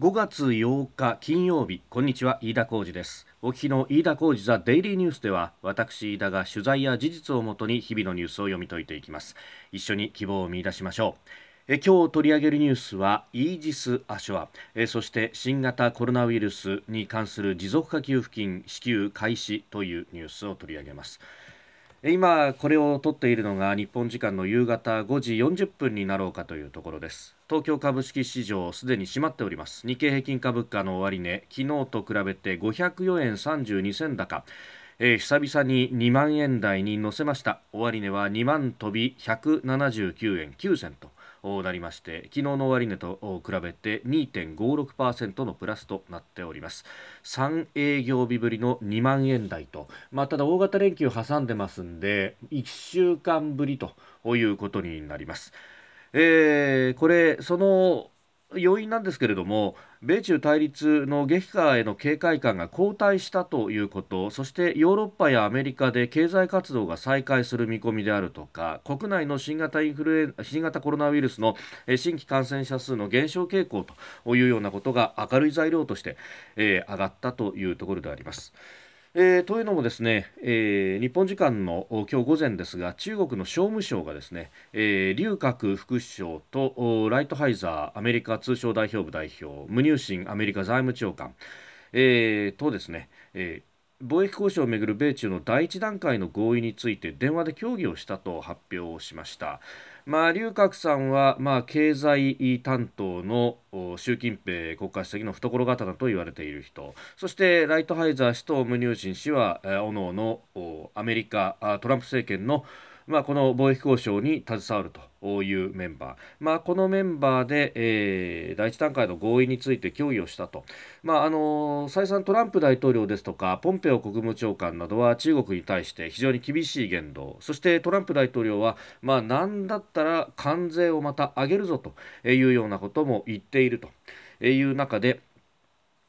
5月8日金曜日こんにちは飯田浩二です。お聞きの飯田浩二ザデイリーニュースでは私飯田が取材や事実をもとに日々のニュースを読み解いていきます。一緒に希望を見出しましょう。え今日取り上げるニュースはイージス・アショア。えそして新型コロナウイルスに関する持続化給付金支給開始というニュースを取り上げます。今これを撮っているのが日本時間の夕方5時40分になろうかというところです。東京株式市場すでに閉まっております。日経平均株価の終値昨日と比べて504円32銭高。えー、久々に2万円台に乗せました。終値は2万飛び179円9銭となりまして昨日の終値と比べて2.56%のプラスとなっております。3営業日ぶりの2万円台と、まあ、ただ大型連休挟んでますんで1週間ぶりということになります。えー、これその要因なんですけれども米中対立の激化への警戒感が後退したということそしてヨーロッパやアメリカで経済活動が再開する見込みであるとか国内の新型インフルエ新型コロナウイルスの新規感染者数の減少傾向というようなことが明るい材料として、えー、上がったというところであります。えー、というのもですね、えー、日本時間の今日午前ですが中国の商務省がですね、えー、劉鶴副首相とライトハイザーアメリカ通商代表部代表ムニューシンアメリカ財務長官、えー、とですね、えー、貿易交渉をめぐる米中の第一段階の合意について電話で協議をしたと発表しました。まあ、劉鶴さんは、まあ、経済担当の習近平国家主席の懐刀と言われている人。そしてライトハイザー氏とムニューシン氏はおのおのアメリカトランプ政権のまあ、この貿易交渉に携わるというメンバー、まあ、このメンバーで、えー、第一段階の合意について協議をしたと、まああの再三トランプ大統領ですとかポンペオ国務長官などは中国に対して非常に厳しい言動。そしてトランプ大統領は、まあ、何だったら関税をまた上げるぞというようなことも言っているという中で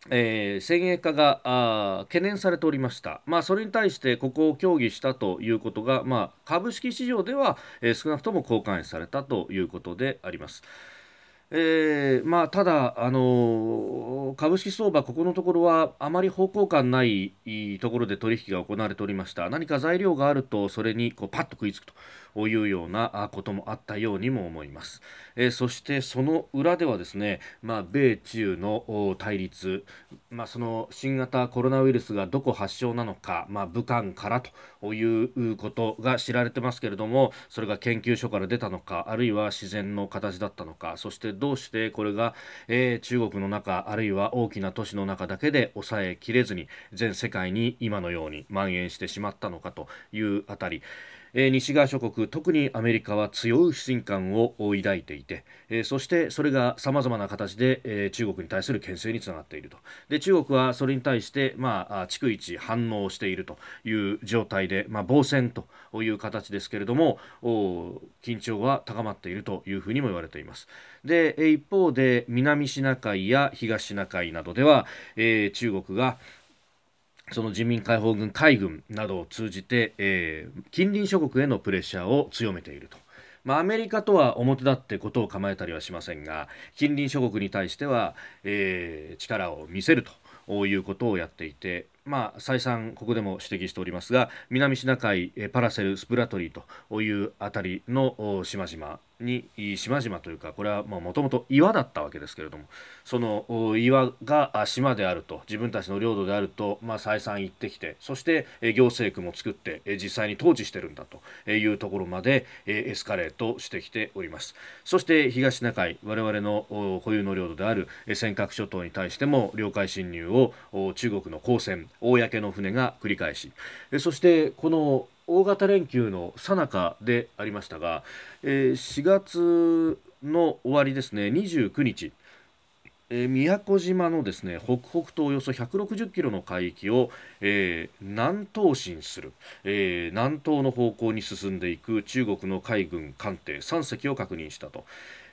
えー、先鋭化が懸念されておりました、まあ、それに対してここを協議したということが、まあ、株式市場では、えー、少なくとも公開されたということであります。えーまあ、ただ、あの株式相場、ここのところはあまり方向感ないところで取引が行われておりました。何か材料があるとそれにこうパッと食いつくと。いうようなこともあったようにも思います、えー、そしてその裏ではですね、まあ、米中の対立、まあ、その新型コロナウイルスがどこ発祥なのか、まあ、武漢からということが知られてますけれどもそれが研究所から出たのかあるいは自然の形だったのかそしてどうしてこれが、えー、中国の中あるいは大きな都市の中だけで抑えきれずに全世界に今のように蔓延してしまったのかというあたり。え、西側諸国特にアメリカは強い不信感を抱いていて、え、そしてそれがさまざまな形で、え、中国に対する牽制につながっていると。で中国はそれに対して、まあ、逐一反応しているという状態で、まあ、防戦という形ですけれども緊張は高まっているというふうにも言われています。で一方で南シナ海や東シナ海などでは、え、中国がその人民解放軍海軍などを通じて、えー、近隣諸国へのプレッシャーを強めていると。まあ、アメリカとは表立ってことを構えたりはしませんが近隣諸国に対しては、えー、力を見せるということをやっていてまあ、再三ここでも指摘しておりますが南シナ海パラセルスプラトリーというあたりの島々に島々というかこれはもともと岩だったわけですけれどもその岩が島であると自分たちの領土であると、まあ、再三言ってきてそして行政区も作って実際に統治してるんだというところまでエスカレートしてきております。そして東シナ海我々の固有の領土である尖閣諸島に対しても領海侵入を中国の公船公の船が繰り返しそしてこの大型連休の最中でありましたが、えー、4月の終わりですね29日えー、宮古島のですね北北東およそ160キロの海域を、えー、南東進する、えー、南東の方向に進んでいく中国の海軍艦艇3隻を確認したと、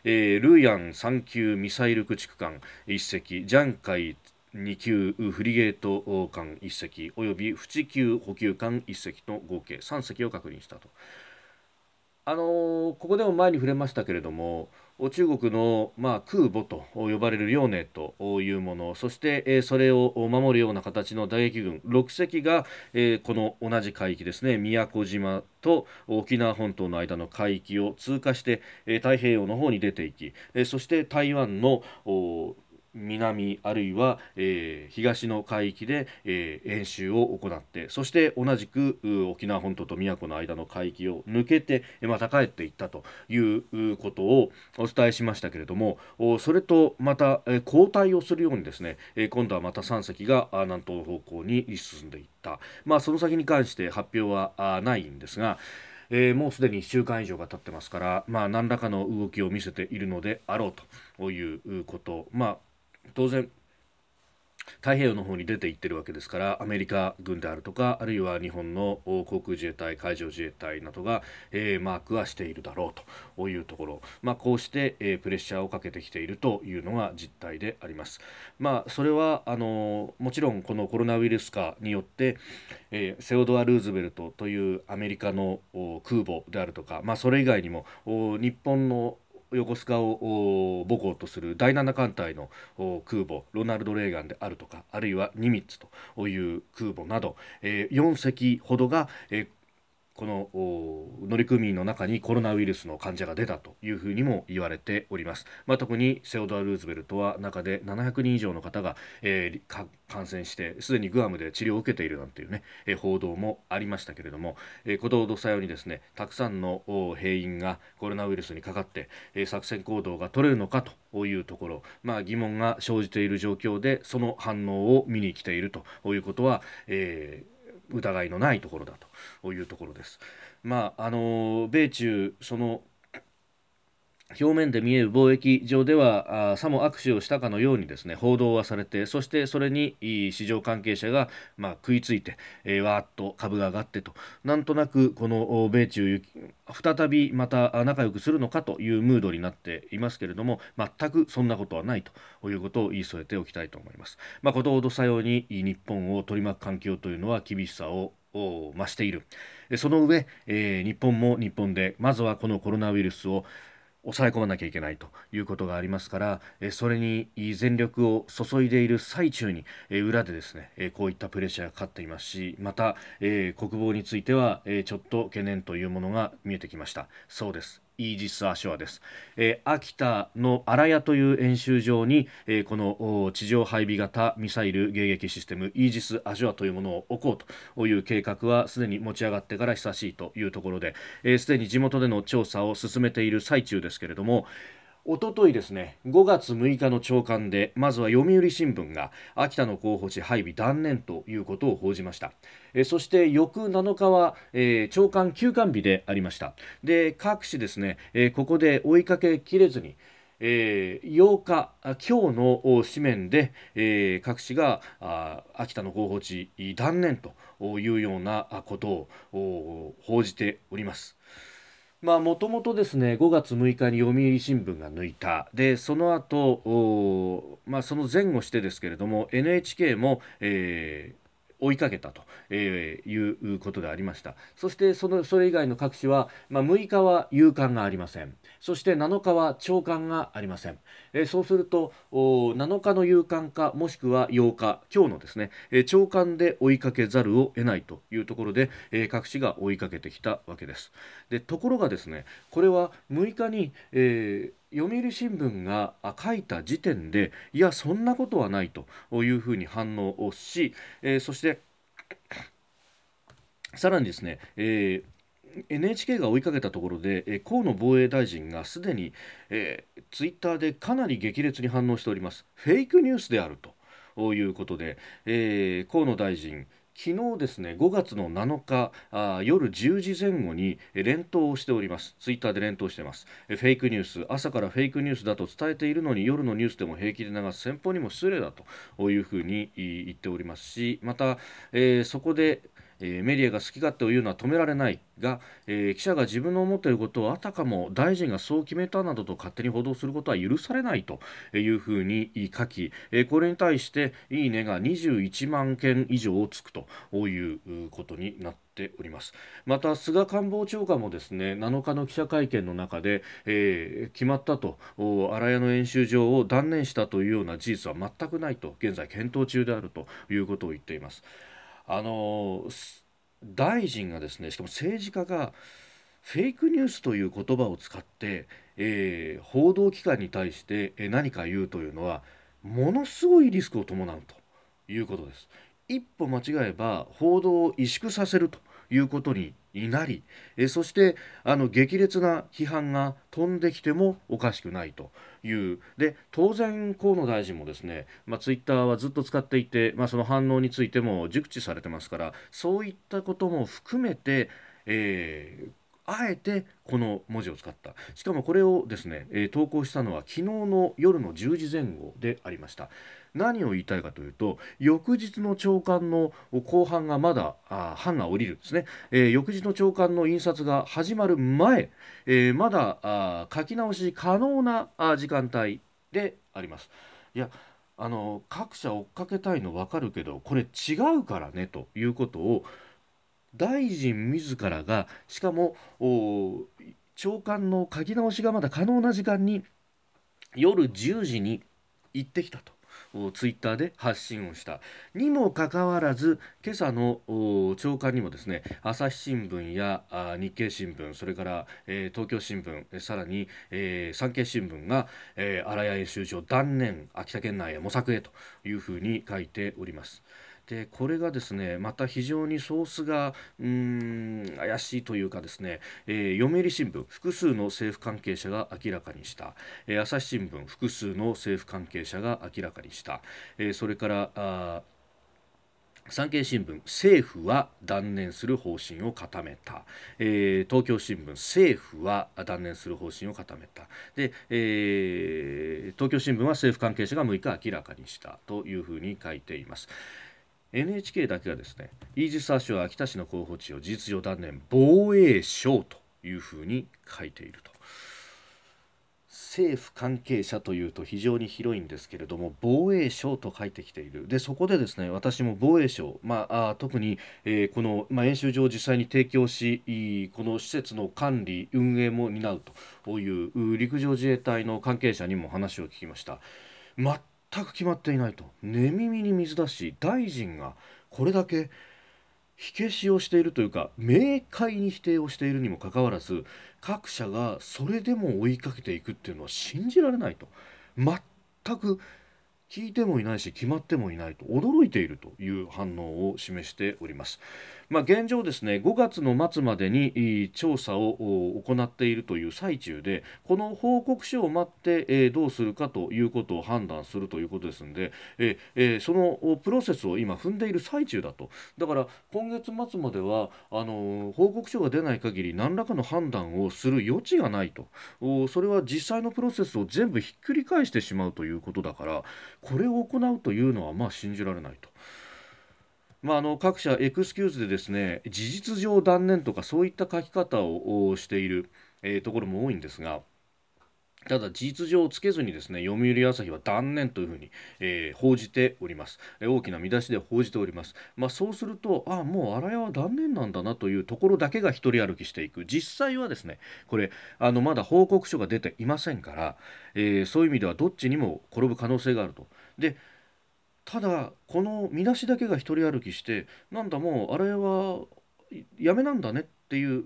えー、ルーヤン3級ミサイル駆逐艦1隻ジャンカイ2級フリゲート艦1隻および縁級補給艦1隻の合計3隻を確認したと。あのここでも前に触れましたけれども中国の、まあ、空母と呼ばれる遼寧というものそして、え、それを守るような形の打撃軍6隻が、え、この同じ海域ですね宮古島と沖縄本島の間の海域を通過して、え、太平洋の方に出ていき、え、そして台湾の南あるいは、えー、東の海域で、えー、演習を行ってそして同じく沖縄本島と宮古の間の海域を抜けてまた帰っていったということをお伝えしましたけれどもそれとまた、えー、交代をするようにですね、え、今度はまた3隻が南東方向に進んでいった、まあ、その先に関して発表はないんですがえー、もうすでに1週間以上が経ってますから、まあ、何らかの動きを見せているのであろうということ、まあ、当然太平洋の方に出ていってるわけですからアメリカ軍であるとかあるいは日本の航空自衛隊海上自衛隊などが、えー、マークはしているだろうというところ、まあ、こうして、えー、プレッシャーをかけてきているというのが実態であります。まあ、それはあのもちろんこのコロナウイルス化によって、えー、セオドア・ルーズベルトというアメリカの空母であるとか、まあ、それ以外にも日本の横須賀を母港とする第7艦隊の空母ロナルド・レーガンであるとかあるいはニミッツという空母など、え、4隻ほどが、えーこの乗組員の中にコロナウイルスの患者が出たというふうにも言われております、まあ、特にセオドア・ルーズベルトは中で700人以上の方が、えー、感染してすでにグアムで治療を受けているなんていうね、えー、報道もありましたけれども、えー、ことほどさようにですねたくさんの兵員がコロナウイルスにかかって、えー、作戦行動が取れるのかというところ、まあ、疑問が生じている状況でその反応を見に来ているということは、えー疑いのないところだというところです。まああの米中その表面で見える貿易上ではさも握手をしたかのようにですね報道はされてそしてそれに市場関係者が、まあ、食いついて、えー、わーっと株が上がってとなんとなくこの米中再びまた仲良くするのかというムードになっていますけれども全くそんなことはないということを言い添えておきたいと思います。まあ、ことほどさように日本を取り巻く環境というのは厳しさを増しているその上、えー、日本も日本でまずはこのコロナウイルスを抑え込まなきゃいけないということがありますからそれに全力を注いでいる最中に裏でですねこういったプレッシャーがかかっていますしまた国防についてはちょっと懸念というものが見えてきました。そうです。イージス・アショアです、えー、秋田の荒谷という演習場に、えー、この地上配備型ミサイル迎撃システムイージス・アショアというものを置こうという計画はすでに持ち上がってから久しいというところですで、えー、に地元での調査を進めている最中ですけれどもおとといですね5月6日の朝刊でまずは読売新聞が秋田の候補地配備断念ということを報じましたえそして翌7日は、えー、朝刊休刊日でありましたで各紙ですね、えー、ここで追いかけきれずにえー、8日、今日の紙面で、えー、各紙があ秋田の候補地断念というようなことを報じております。まあもともとですね5月6日に読売新聞が抜いた。でその後まあその前後してですけれども NHK も、え追いかけたと、えー、いうことでありました。そしてそのそれ以外の各紙は、まあ、6日は夕刊がありません。そして7日は朝刊がありません、えー、そうすると7日の夕刊かもしくは8日今日のですね、えー、朝刊で追いかけざるを得ないというところで、えー、各紙が追いかけてきたわけです。でところがですねこれは6日に、えー読売新聞が書いた時点でいやそんなことはないというふうに反応をし、えー、そしてさらにですね、えー NHK が追いかけたところで、え河野防衛大臣がすでに、えー、ツイッターでかなり激烈に反応しております。フェイクニュースであるということで、えー、河野大臣昨日ですね5月の7日あ夜10時前後に連投をしております。ツイッターで連投してます。フェイクニュース。朝からフェイクニュースだと伝えているのに夜のニュースでも平気で流す。先方にも失礼だというふうに言っておりますしまた、えー、そこでえー、メディアが好き勝手を言うのは止められないが、えー、記者が自分の思っていることをあたかも大臣がそう決めたなどと勝手に報道することは許されないというふうに書き、えー、これに対していいねが21万件以上つくということになってております。また菅官房長官もですね7日の記者会見の中で、えー、決まったと荒谷の演習場を断念したというような事実は全くないと現在検討中であるということを言っています。あの大臣がですねしかも政治家がフェイクニュースという言葉を使って、えー、報道機関に対して何か言うというのはものすごいリスクを伴うということです。一歩間違えば報道を萎縮させるということになりえそしてあの激烈な批判が飛んできてもおかしくないと。いう。で当然河野大臣もですね、まあ、ツイッターはずっと使っていて、まあ、その反応についても熟知されてますからそういったことも含めて、えー、あえてこの文字を使った。しかもこれをですね、えー、投稿したのは昨日の夜の10時前後でありました。何を言いたいかというと翌日の朝刊の後半がまだあ版が降りるんですね、えー、翌日の朝刊の印刷が始まる前、えー、まだあ書き直し可能なあ時間帯であります。いやあの各社追っかけたいの分かるけどこれ違うからねということを大臣自らがしかも長官の書き直しがまだ可能な時間に夜10時に行ってきたと。ツイッターで発信をしたにもかかわらず今朝の朝刊にもですね朝日新聞や日経新聞それから、えー、東京新聞さらに、えー、産経新聞が、えー、荒谷演習場断念秋田県内へ模索へというふうに書いております。でこれがですねまた非常にソースがうん怪しいというかですね、えー、読売新聞複数の政府関係者が明らかにした、えー、朝日新聞複数の政府関係者が明らかにした、えー、それからあ産経新聞政府は断念する方針を固めた、えー、東京新聞政府は断念する方針を固めた。で、えー、東京新聞は政府関係者が6日明らかにした。というふうに書いています。NHK だけがですねイージス・アショア秋田市の候補地を事実上断念防衛省というふうに書いていると政府関係者というと非常に広いんですけれども防衛省と書いてきているでそこでですね私も防衛省、まあ、特に、えー、この、まあ、演習場を実際に提供しこの施設の管理運営も担うという陸上自衛隊の関係者にも話を聞きました。全全く決まっていないと。寝耳に水だし大臣がこれだけ火消しをしているというか明快に否定をしているにもかかわらず各社がそれでも追いかけていくっていうのは信じられないと。全く聞いてもいないし決まってもいないと。驚いているという反応を示しております。まあ、現状ですね5月の末までに調査を行っているという最中でこの報告書を待って、どうするかということを判断するということですので、そのプロセスを今踏んでいる最中だとだから今月末まではあの報告書が出ない限り何らかの判断をする余地がないとそれは実際のプロセスを全部ひっくり返してしまうということだからこれを行うというのはまあ信じられないと。まあ、あの各社エクスキューズでですね事実上断念とかそういった書き方をしている、えー、ところも多いんですがただ事実上をつけずにですね読売朝日は断念というふうに、えー、報じております、大きな見出しで報じております、まあ、そうするとああもう荒谷は断念なんだなというところだけが一人歩きしていく。実際はですねこれあのまだ報告書が出ていませんから、えー、そういう意味ではどっちにも転ぶ可能性があると。でただこの見出しだけが一人歩きしてなんだもうあれはやめなんだねっていう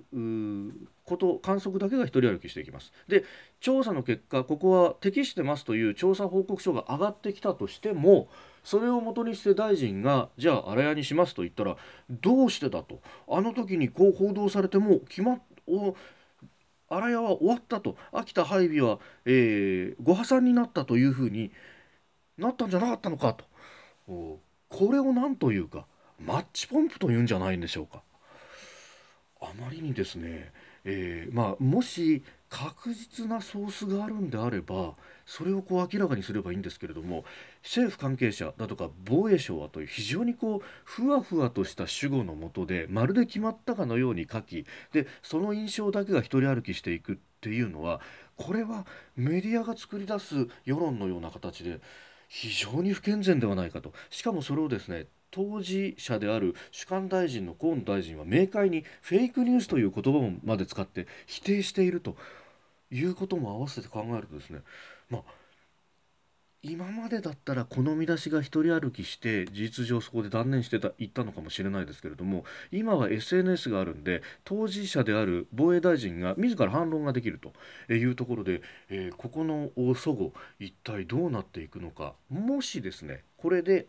こと観測だけが一人歩きしていきます。で調査の結果ここは適してますという調査報告書が上がってきたとしてもそれをもとにして大臣がじゃあ荒谷にしますと言ったらどうしてだと。あの時にこう報道されても決まっ荒谷は終わったと。秋田配備は、えー、ご破産になったというふうになったんじゃなかったのかと。これを何というかマッチポンプというんじゃないんでしょうか。あまりにですね、えー、まあ、もし確実なソースがあるんであればそれをこう明らかにすればいいんですけれども政府関係者だとか防衛省はという非常にこうふわふわとした主語のもとでまるで決まったかのように書きでその印象だけが一人歩きしていくっていうのはこれはメディアが作り出す世論のような形で非常に不健全ではないかと。しかもそれをですね当事者である主管大臣の河野大臣は明快にフェイクニュースという言葉まで使って否定しているということも合わせて考えるとですねまあ今までだったらこの見出しが一人歩きして事実上そこで断念してたいったのかもしれないですけれども今は SNS があるんで当事者である防衛大臣が自ら反論ができるというところで、えー、ここの祖語一体どうなっていくのか。もしですねこれで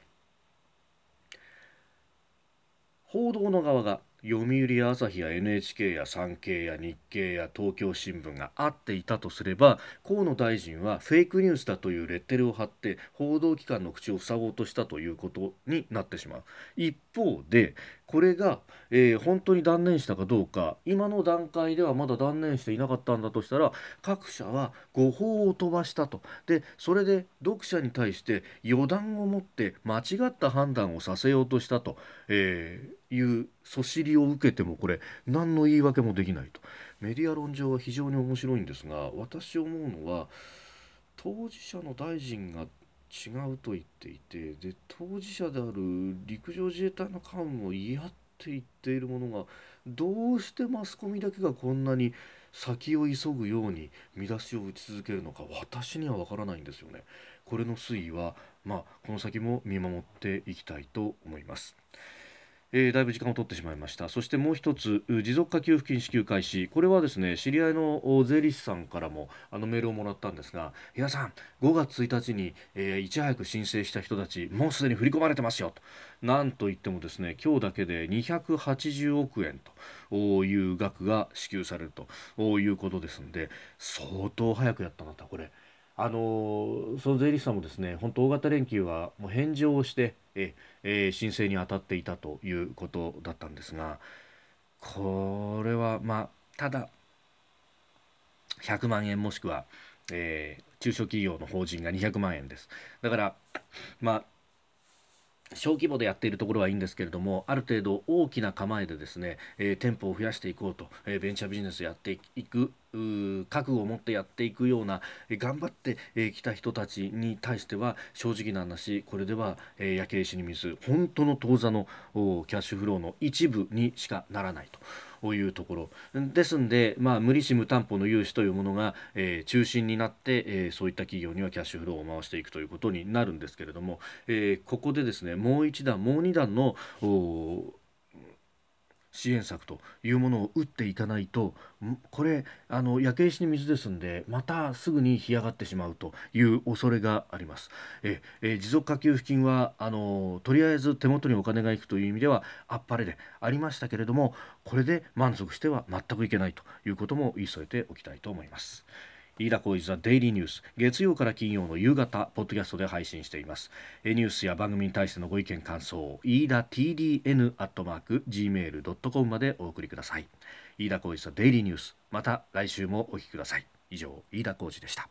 報道の側が読売や朝日や NHK や産経や日経や東京新聞があっていたとすれば河野大臣はフェイクニュースだというレッテルを貼って報道機関の口を塞ごうとしたということになってしまう。一方でこれが、えー、本当に断念したかどうか今の段階ではまだ断念していなかったんだとしたら各社は誤報を飛ばしたと。でそれで読者に対して予断を持って間違った判断をさせようとしたと、えー、いうそしりを受けてもこれ何の言い訳もできないとメディア論上は非常に面白いんですが私思うのは当事者の大臣が違うと言っていてで当事者である陸上自衛隊の幹部も嫌って言っているものがどうしてマスコミだけがこんなに先を急ぐように見出しを打ち続けるのか私には分からないんですよね。これの推移は、まあ、この先も見守っていきたいと思います。えー、だいぶ時間を取ってしまいました。そしてもう一つ持続化給付金支給開始。これはですね知り合いの税理士さんからもあのメールをもらったんですが皆さん5月1日に、えー、いち早く申請した人たちもうすでに振り込まれてますよと。なんといってもですね今日だけで280億円という額が支給されるということですので相当早くやったなと。これ。あのその税理士さんもですね本当大型連休はもう返上をしてえ、えー、申請に当たっていたということだったんですがこれはまあただ100万円もしくは、えー、中小企業の法人が200万円です。だからまあ小規模でやっているところはいいんですけれどもある程度大きな構えでですね、えー、店舗を増やしていこうと、えー、ベンチャービジネスやっていく覚悟を持ってやっていくような、えー、頑張ってき、えー、た人たちに対しては正直な話これでは、え、焼け石に水本当の当座のキャッシュフローの一部にしかならないと。いうところ。ですんで、まあ、無利子無担保の融資というものが、えー、中心になって、えー、そういった企業にはキャッシュフローを回していくということになるんですけれども、えー、ここでですねもう一段もう二段の支援策というものを打っていかないとこれあの焼け石に水ですんでまたすぐに干上がってしまうという恐れがありますええ持続化給付金はあのとりあえず手元にお金がいくという意味ではあっぱれでありましたけれどもこれで満足しては全くいけないということも言い添えておきたいと思います。飯田浩司ザデイリーニュース月曜から金曜の夕方ポッドキャストで配信しています。ニュースや番組に対してのご意見感想飯田 TDN アットマーク gmail.com までお送りください。飯田浩司ザデイリーニュースまた来週もお聞きください。以上飯田浩司でした。